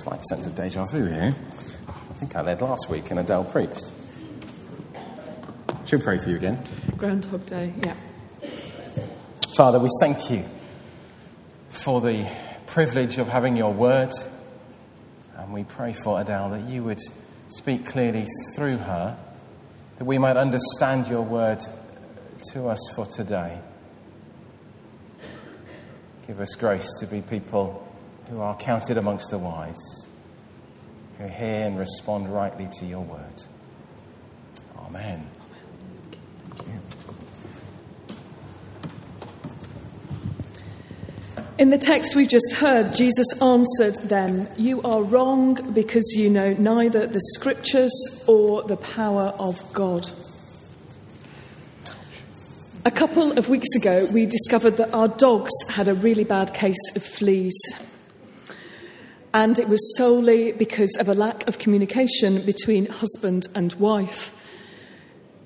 Slight sense of deja vu here. I think I led last week and Adele preached. Should we pray for you again? Groundhog Day, yeah. Father, we thank you for the privilege of having your word. And we pray for Adele that you would speak clearly through her, that we might understand your word to us for today. Give us grace to be people who are counted amongst the wise, who hear and respond rightly to your word. Amen. In the text we've just heard, Jesus answered them, You are wrong because you know neither the scriptures or the power of God. A couple of weeks ago, we discovered that our dogs had a really bad case of fleas. And it was solely because of a lack of communication between husband and wife.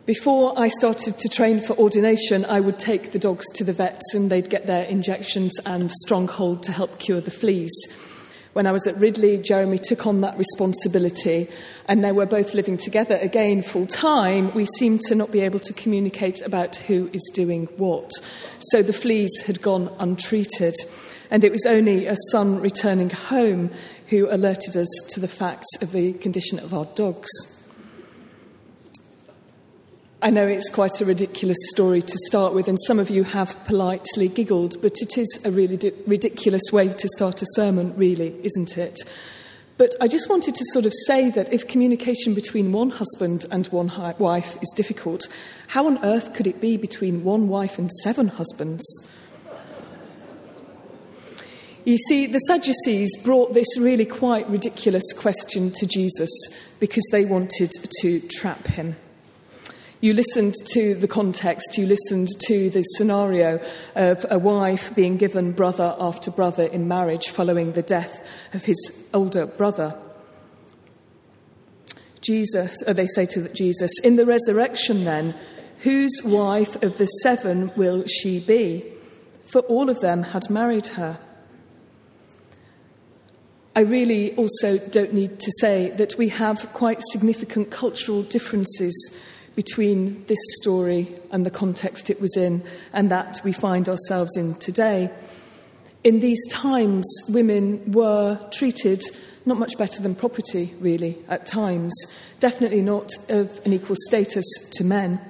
Before I started to train for ordination, I would take the dogs to the vets and they'd get their injections and stronghold to help cure the fleas. When I was at Ridley, Jeremy took on that responsibility, and they were both living together again full time. We seemed to not be able to communicate about who is doing what. So the fleas had gone untreated, and it was only a son returning home who alerted us to the facts of the condition of our dogs. I know it's quite a ridiculous story to start with, and some of you have politely giggled, but it is a really di- ridiculous way to start a sermon, really, isn't it? But I just wanted to sort of say that if communication between one husband and one hi- wife is difficult, how on earth could it be between one wife and seven husbands? You see, the Sadducees brought this really quite ridiculous question to Jesus because they wanted to trap him. You listened to the context, you listened to the scenario of a wife being given brother after brother in marriage following the death of his older brother. Jesus, or they say to Jesus, in the resurrection then, whose wife of the seven will she be? For all of them had married her. I really also don't need to say that we have quite significant cultural differences between this story and the context it was in and that we find ourselves in today. In these times, women were treated not much better than property, really, at times, definitely not of an equal status to men.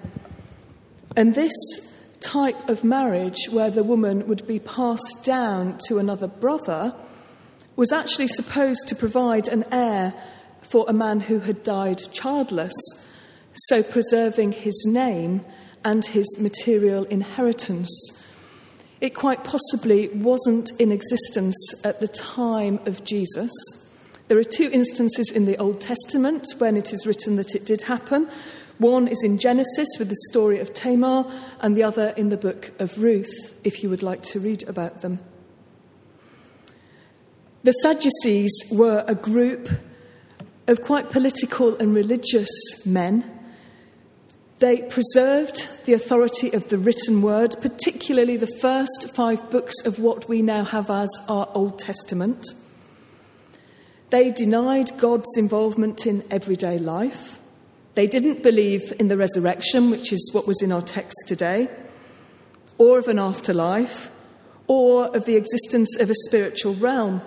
And this type of marriage, where the woman would be passed down to another brother, was actually supposed to provide an heir for a man who had died childless so preserving his name and his material inheritance. It quite possibly wasn't in existence at the time of Jesus. There are two instances in the Old Testament when it is written that it did happen. One is in Genesis with the story of Tamar, and the other in the book of Ruth, if you would like to read about them. The Sadducees were a group of quite political and religious men they preserved the authority of the written word, particularly the first five books of what we now have as our Old Testament. They denied God's involvement in everyday life. They didn't believe in the resurrection, which is what was in our text today, or of an afterlife, or of the existence of a spiritual realm.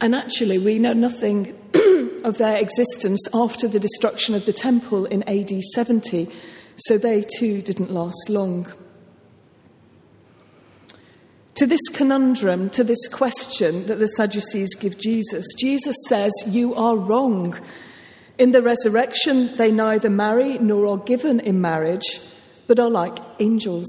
And actually, we know nothing of their existence after the destruction of the temple in AD 70, so they too didn't last long. To this conundrum, to this question that the Sadducees give Jesus, Jesus says, You are wrong. In the resurrection, they neither marry nor are given in marriage, but are like angels.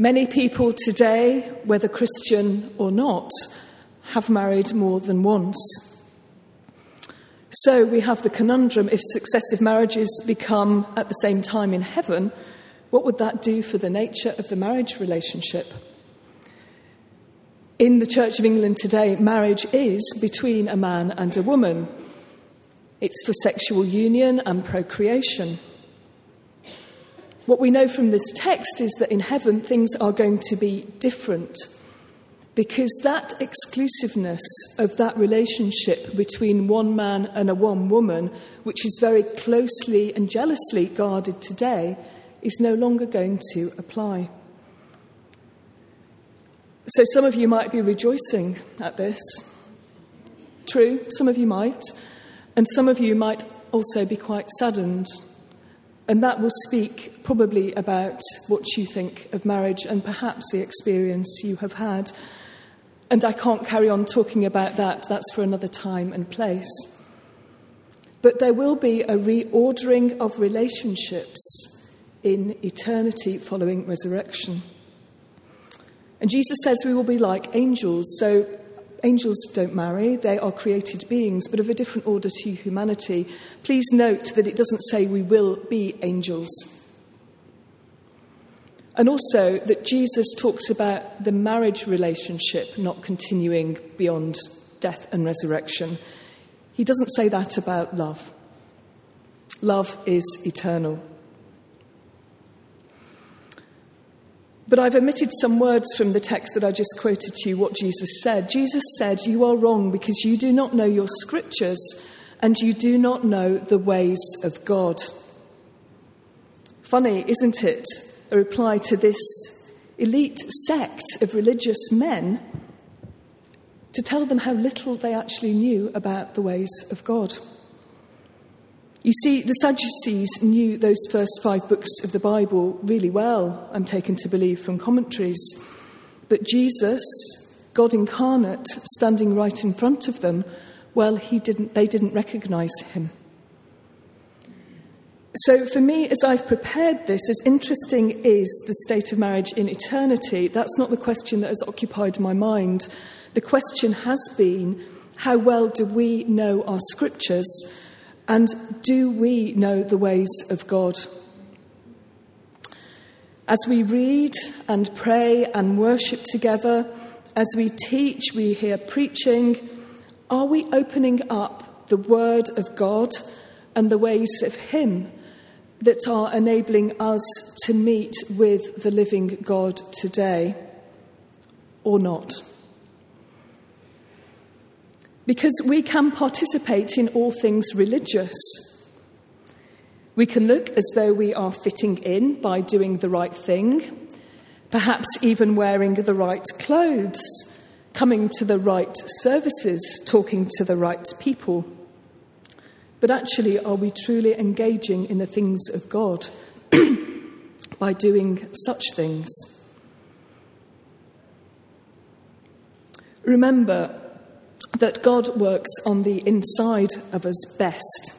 Many people today, whether Christian or not, have married more than once. So we have the conundrum if successive marriages become at the same time in heaven, what would that do for the nature of the marriage relationship? In the Church of England today, marriage is between a man and a woman. It's for sexual union and procreation. What we know from this text is that in heaven things are going to be different Because that exclusiveness of that relationship between one man and a one woman, which is very closely and jealously guarded today, is no longer going to apply. So some of you might be rejoicing at this. True, some of you might. And some of you might also be quite saddened. And that will speak probably about what you think of marriage and perhaps the experience you have had. And I can't carry on talking about that, that's for another time and place. But there will be a reordering of relationships in eternity following resurrection. And Jesus says we will be like angels. So angels don't marry, they are created beings, but of a different order to humanity. Please note that it doesn't say we will be angels. And also that Jesus talks about the marriage relationship not continuing beyond death and resurrection. He doesn't say that about love. Love is eternal. But I've omitted some words from the text that I just quoted to you, what Jesus said. Jesus said, You are wrong because you do not know your scriptures and you do not know the ways of God. Funny, isn't it? A reply to this elite sect of religious men to tell them how little they actually knew about the ways of God. You see, the Sadducees knew those first five books of the Bible really well, I'm taken to believe from commentaries. But Jesus, God incarnate, standing right in front of them, well, he didn't, they didn't recognize him. So, for me, as I've prepared this, as interesting is the state of marriage in eternity, that's not the question that has occupied my mind. The question has been how well do we know our scriptures and do we know the ways of God? As we read and pray and worship together, as we teach, we hear preaching, are we opening up the Word of God and the ways of Him that are enabling us to meet with the living God today or not? Because we can participate in all things religious. We can look as though we are fitting in by doing the right thing, perhaps even wearing the right clothes, coming to the right services, talking to the right people. But actually, are we truly engaging in the things of God by doing such things? Remember, that God works on the inside of us best.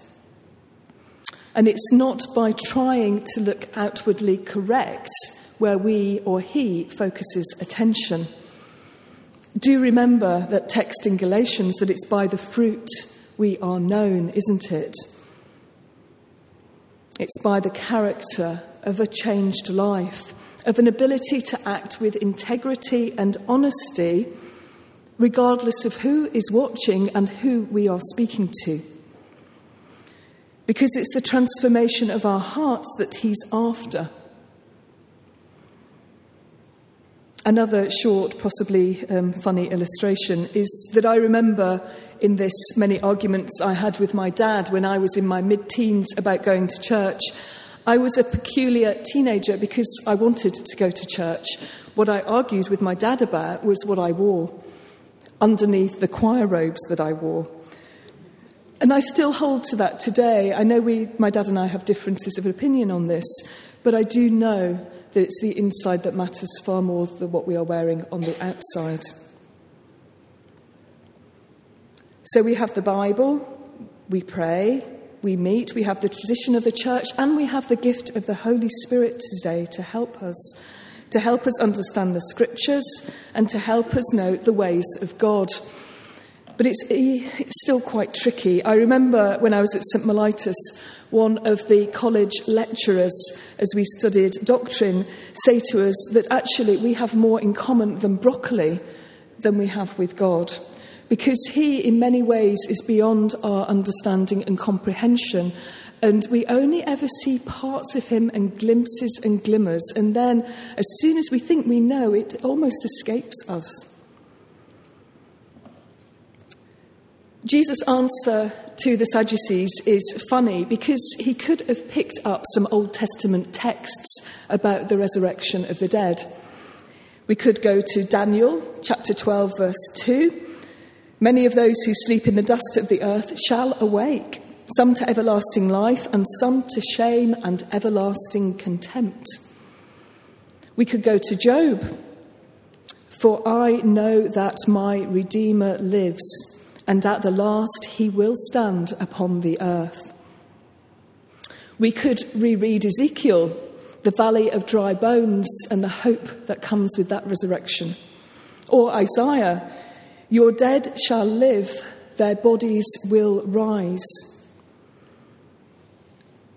And it's not by trying to look outwardly correct where we or he focuses attention. Do remember that text in Galatians that it's by the fruit we are known, isn't it? It's by the character of a changed life, of an ability to act with integrity and honesty regardless of who is watching and who we are speaking to. Because it's the transformation of our hearts that He's after. Another short, possibly um, funny illustration is that I remember in this many arguments I had with my dad when I was in my mid teens about going to church. I was a peculiar teenager because I wanted to go to church. What I argued with my dad about was what I wore underneath the choir robes that I wore. And I still hold to that today. I know we, my dad and I have differences of opinion on this, but I do know that it's the inside that matters far more than what we are wearing on the outside. So we have the Bible, we pray, we meet, we have the tradition of the church, and we have the gift of the Holy Spirit today to help us to help us understand the scriptures and to help us know the ways of God. But it's, it's still quite tricky. I remember when I was at St. Mellitus, one of the college lecturers, as we studied doctrine, say to us that actually we have more in common than broccoli than we have with God. Because he, in many ways, is beyond our understanding and comprehension. And we only ever see parts of him and glimpses and glimmers. And then, as soon as we think we know, it almost escapes us. Jesus' answer to the Sadducees is funny because he could have picked up some Old Testament texts about the resurrection of the dead. We could go to Daniel chapter 12, verse 2. Many of those who sleep in the dust of the earth shall awake, some to everlasting life, and some to shame and everlasting contempt. We could go to Job. For I know that my Redeemer lives and at the last he will stand upon the earth. We could reread Ezekiel, the valley of dry bones, and the hope that comes with that resurrection. Or Isaiah, your dead shall live, their bodies will rise.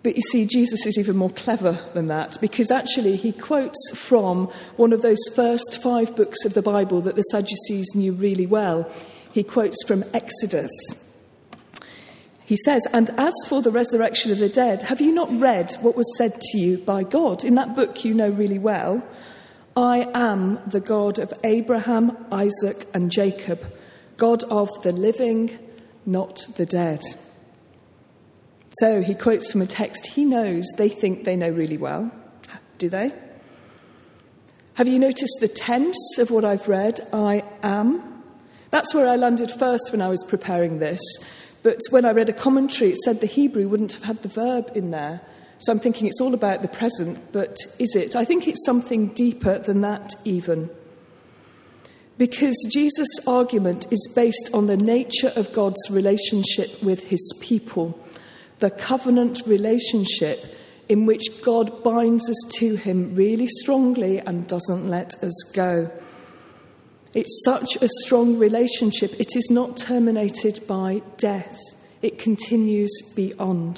But you see, Jesus is even more clever than that because actually he quotes from one of those first five books of the Bible that the Sadducees knew really well he quotes from Exodus. He says, And as for the resurrection of the dead, have you not read what was said to you by God? In that book you know really well. I am the God of Abraham, Isaac, and Jacob, God of the living, not the dead. So he quotes from a text he knows they think they know really well. Do they? Have you noticed the tense of what I've read? I am. That's where I landed first when I was preparing this. But when I read a commentary, it said the Hebrew wouldn't have had the verb in there. So I'm thinking it's all about the present, but is it? I think it's something deeper than that, even. Because Jesus' argument is based on the nature of God's relationship with his people, the covenant relationship in which God binds us to him really strongly and doesn't let us go. It's such a strong relationship, it is not terminated by death, it continues beyond.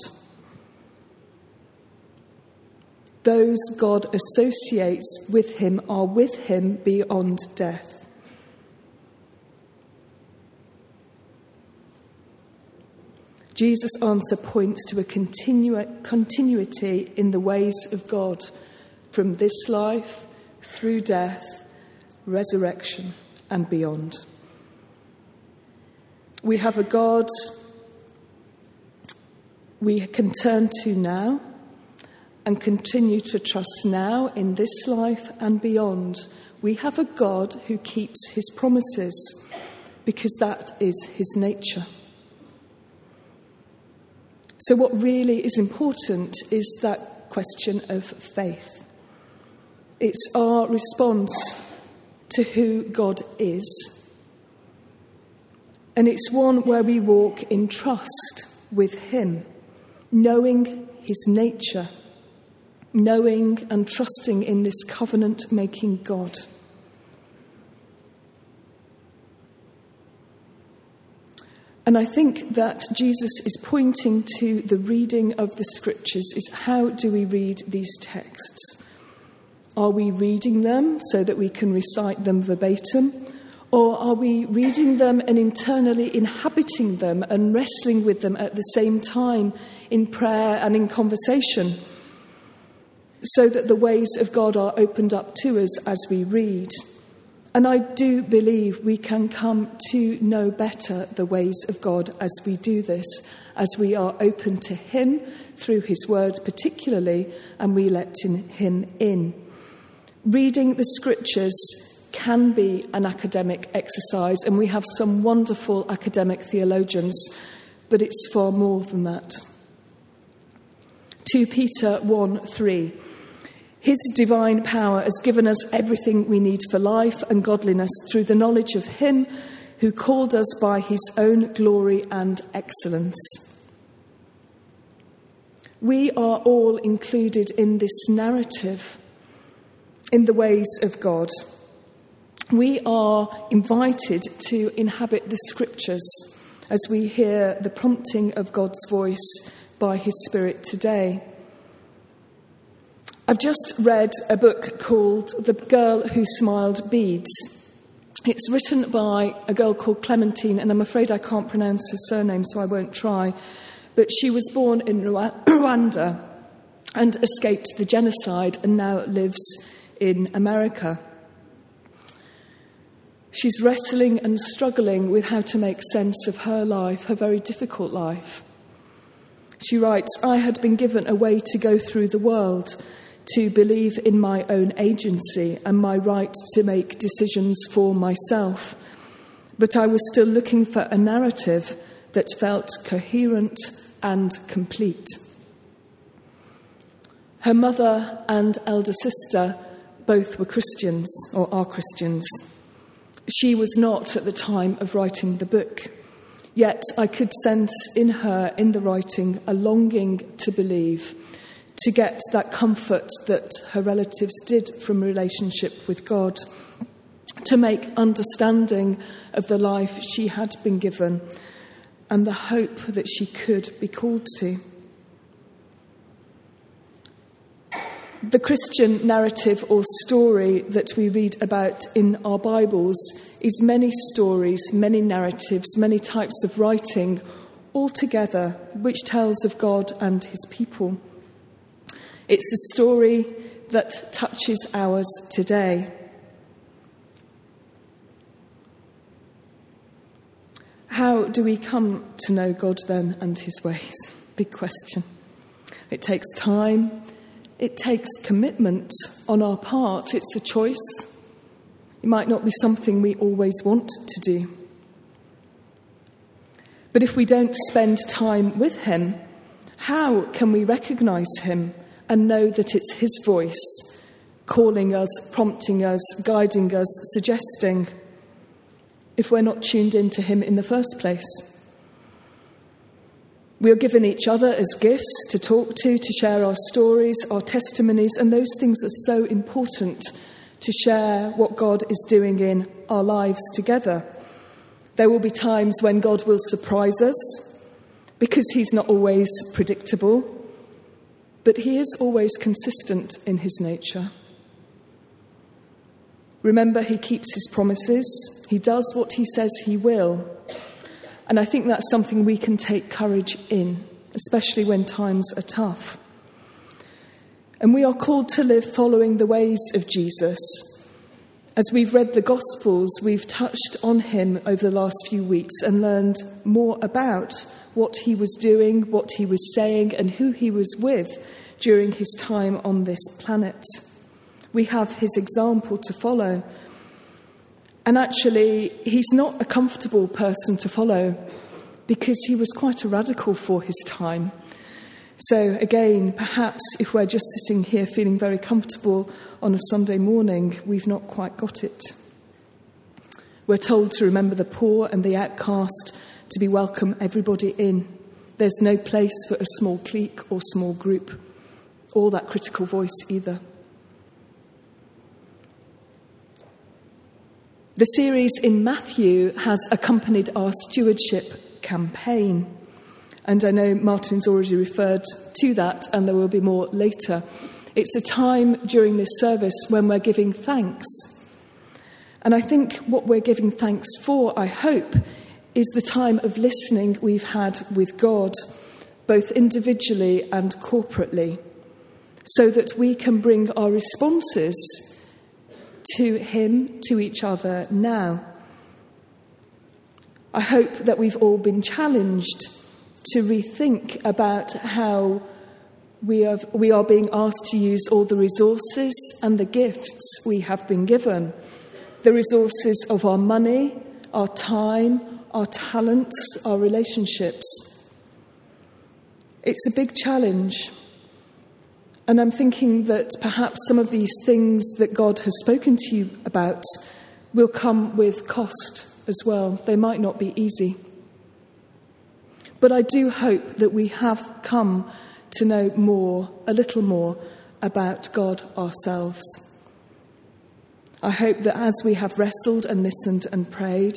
Those God associates with him are with him beyond death. Jesus' answer points to a continu- continuity in the ways of God from this life through death, resurrection and beyond. We have a God we can turn to now and continue to trust now in this life and beyond. We have a God who keeps his promises because that is his nature. So, what really is important is that question of faith. It's our response to who God is. And it's one where we walk in trust with Him, knowing His nature, knowing and trusting in this covenant making God. And I think that Jesus is pointing to the reading of the scriptures is how do we read these texts? Are we reading them so that we can recite them verbatim? Or are we reading them and internally inhabiting them and wrestling with them at the same time in prayer and in conversation? So that the ways of God are opened up to us as we read. And I do believe we can come to know better the ways of God as we do this, as we are open to Him through His word, particularly, and we let Him in reading the scriptures can be an academic exercise, and we have some wonderful academic theologians, but it's far more than that. 2 Peter 1 3. His divine power has given us everything we need for life and godliness through the knowledge of Him who called us by His own glory and excellence. We are all included in this narrative in the ways of God. We are invited to inhabit the scriptures as we hear the prompting of God's voice by His Spirit today. I've just read a book called The Girl Who Smiled Beads. It's written by a girl called Clementine, and I'm afraid I can't pronounce her surname, so I won't try. But she was born in Rwanda and escaped the genocide and now lives in America. She's wrestling and struggling with how to make sense of her life, her very difficult life. She writes, I had been given a way to go through the world, to believe in my own agency and my right to make decisions for myself. But I was still looking for a narrative that felt coherent and complete. Her mother and elder sister both were Christians or are Christians. She was not at the time of writing the book. Yet I could sense in her, in the writing, a longing to believe, to get that comfort that her relatives did from relationship with God, to make understanding of the life she had been given and the hope that she could be called to. The Christian narrative or story that we read about in our Bibles is many stories, many narratives, many types of writing, all together, which tells of God and his people. It's a story that touches ours today. How do we come to know God then and his ways? Big question. It takes time, it takes commitment on our part, it's a choice. It might not be something we always want to do. But if we don't spend time with Him, how can we recognize Him and know that it's His voice calling us, prompting us, guiding us, suggesting, if we're not tuned into Him in the first place? We are given each other as gifts to talk to, to share our stories, our testimonies, and those things are so important to share what God is doing in our lives together. There will be times when God will surprise us because He's not always predictable, but He is always consistent in His nature. Remember, He keeps His promises, He does what He says He will. And I think that's something we can take courage in, especially when times are tough. And we are called to live following the ways of Jesus. As we've read the Gospels, we've touched on him over the last few weeks and learned more about what he was doing, what he was saying, and who he was with during his time on this planet. We have his example to follow and actually, he's not a comfortable person to follow because he was quite a radical for his time. So, again, perhaps if we're just sitting here feeling very comfortable on a Sunday morning, we've not quite got it. We're told to remember the poor and the outcast, to be welcome everybody in. There's no place for a small clique or small group, or that critical voice either. The series in Matthew has accompanied our stewardship campaign. And I know Martin's already referred to that, and there will be more later. It's a time during this service when we're giving thanks. And I think what we're giving thanks for, I hope, is the time of listening we've had with God, both individually and corporately, so that we can bring our responses to Him, to each other now. I hope that we've all been challenged to rethink about how we are, we are being asked to use all the resources and the gifts we have been given the resources of our money, our time, our talents, our relationships. It's a big challenge. And I'm thinking that perhaps some of these things that God has spoken to you about will come with cost as well. They might not be easy. But I do hope that we have come to know more, a little more, about God ourselves. I hope that as we have wrestled and listened and prayed,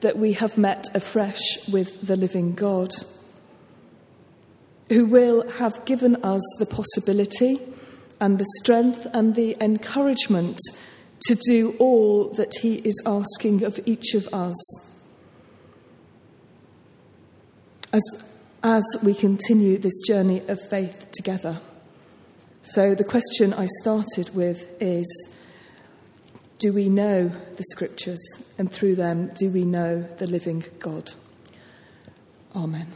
that we have met afresh with the living God who will have given us the possibility and the strength and the encouragement to do all that He is asking of each of us. As, as we continue this journey of faith together. So, the question I started with is Do we know the scriptures? And through them, do we know the living God? Amen.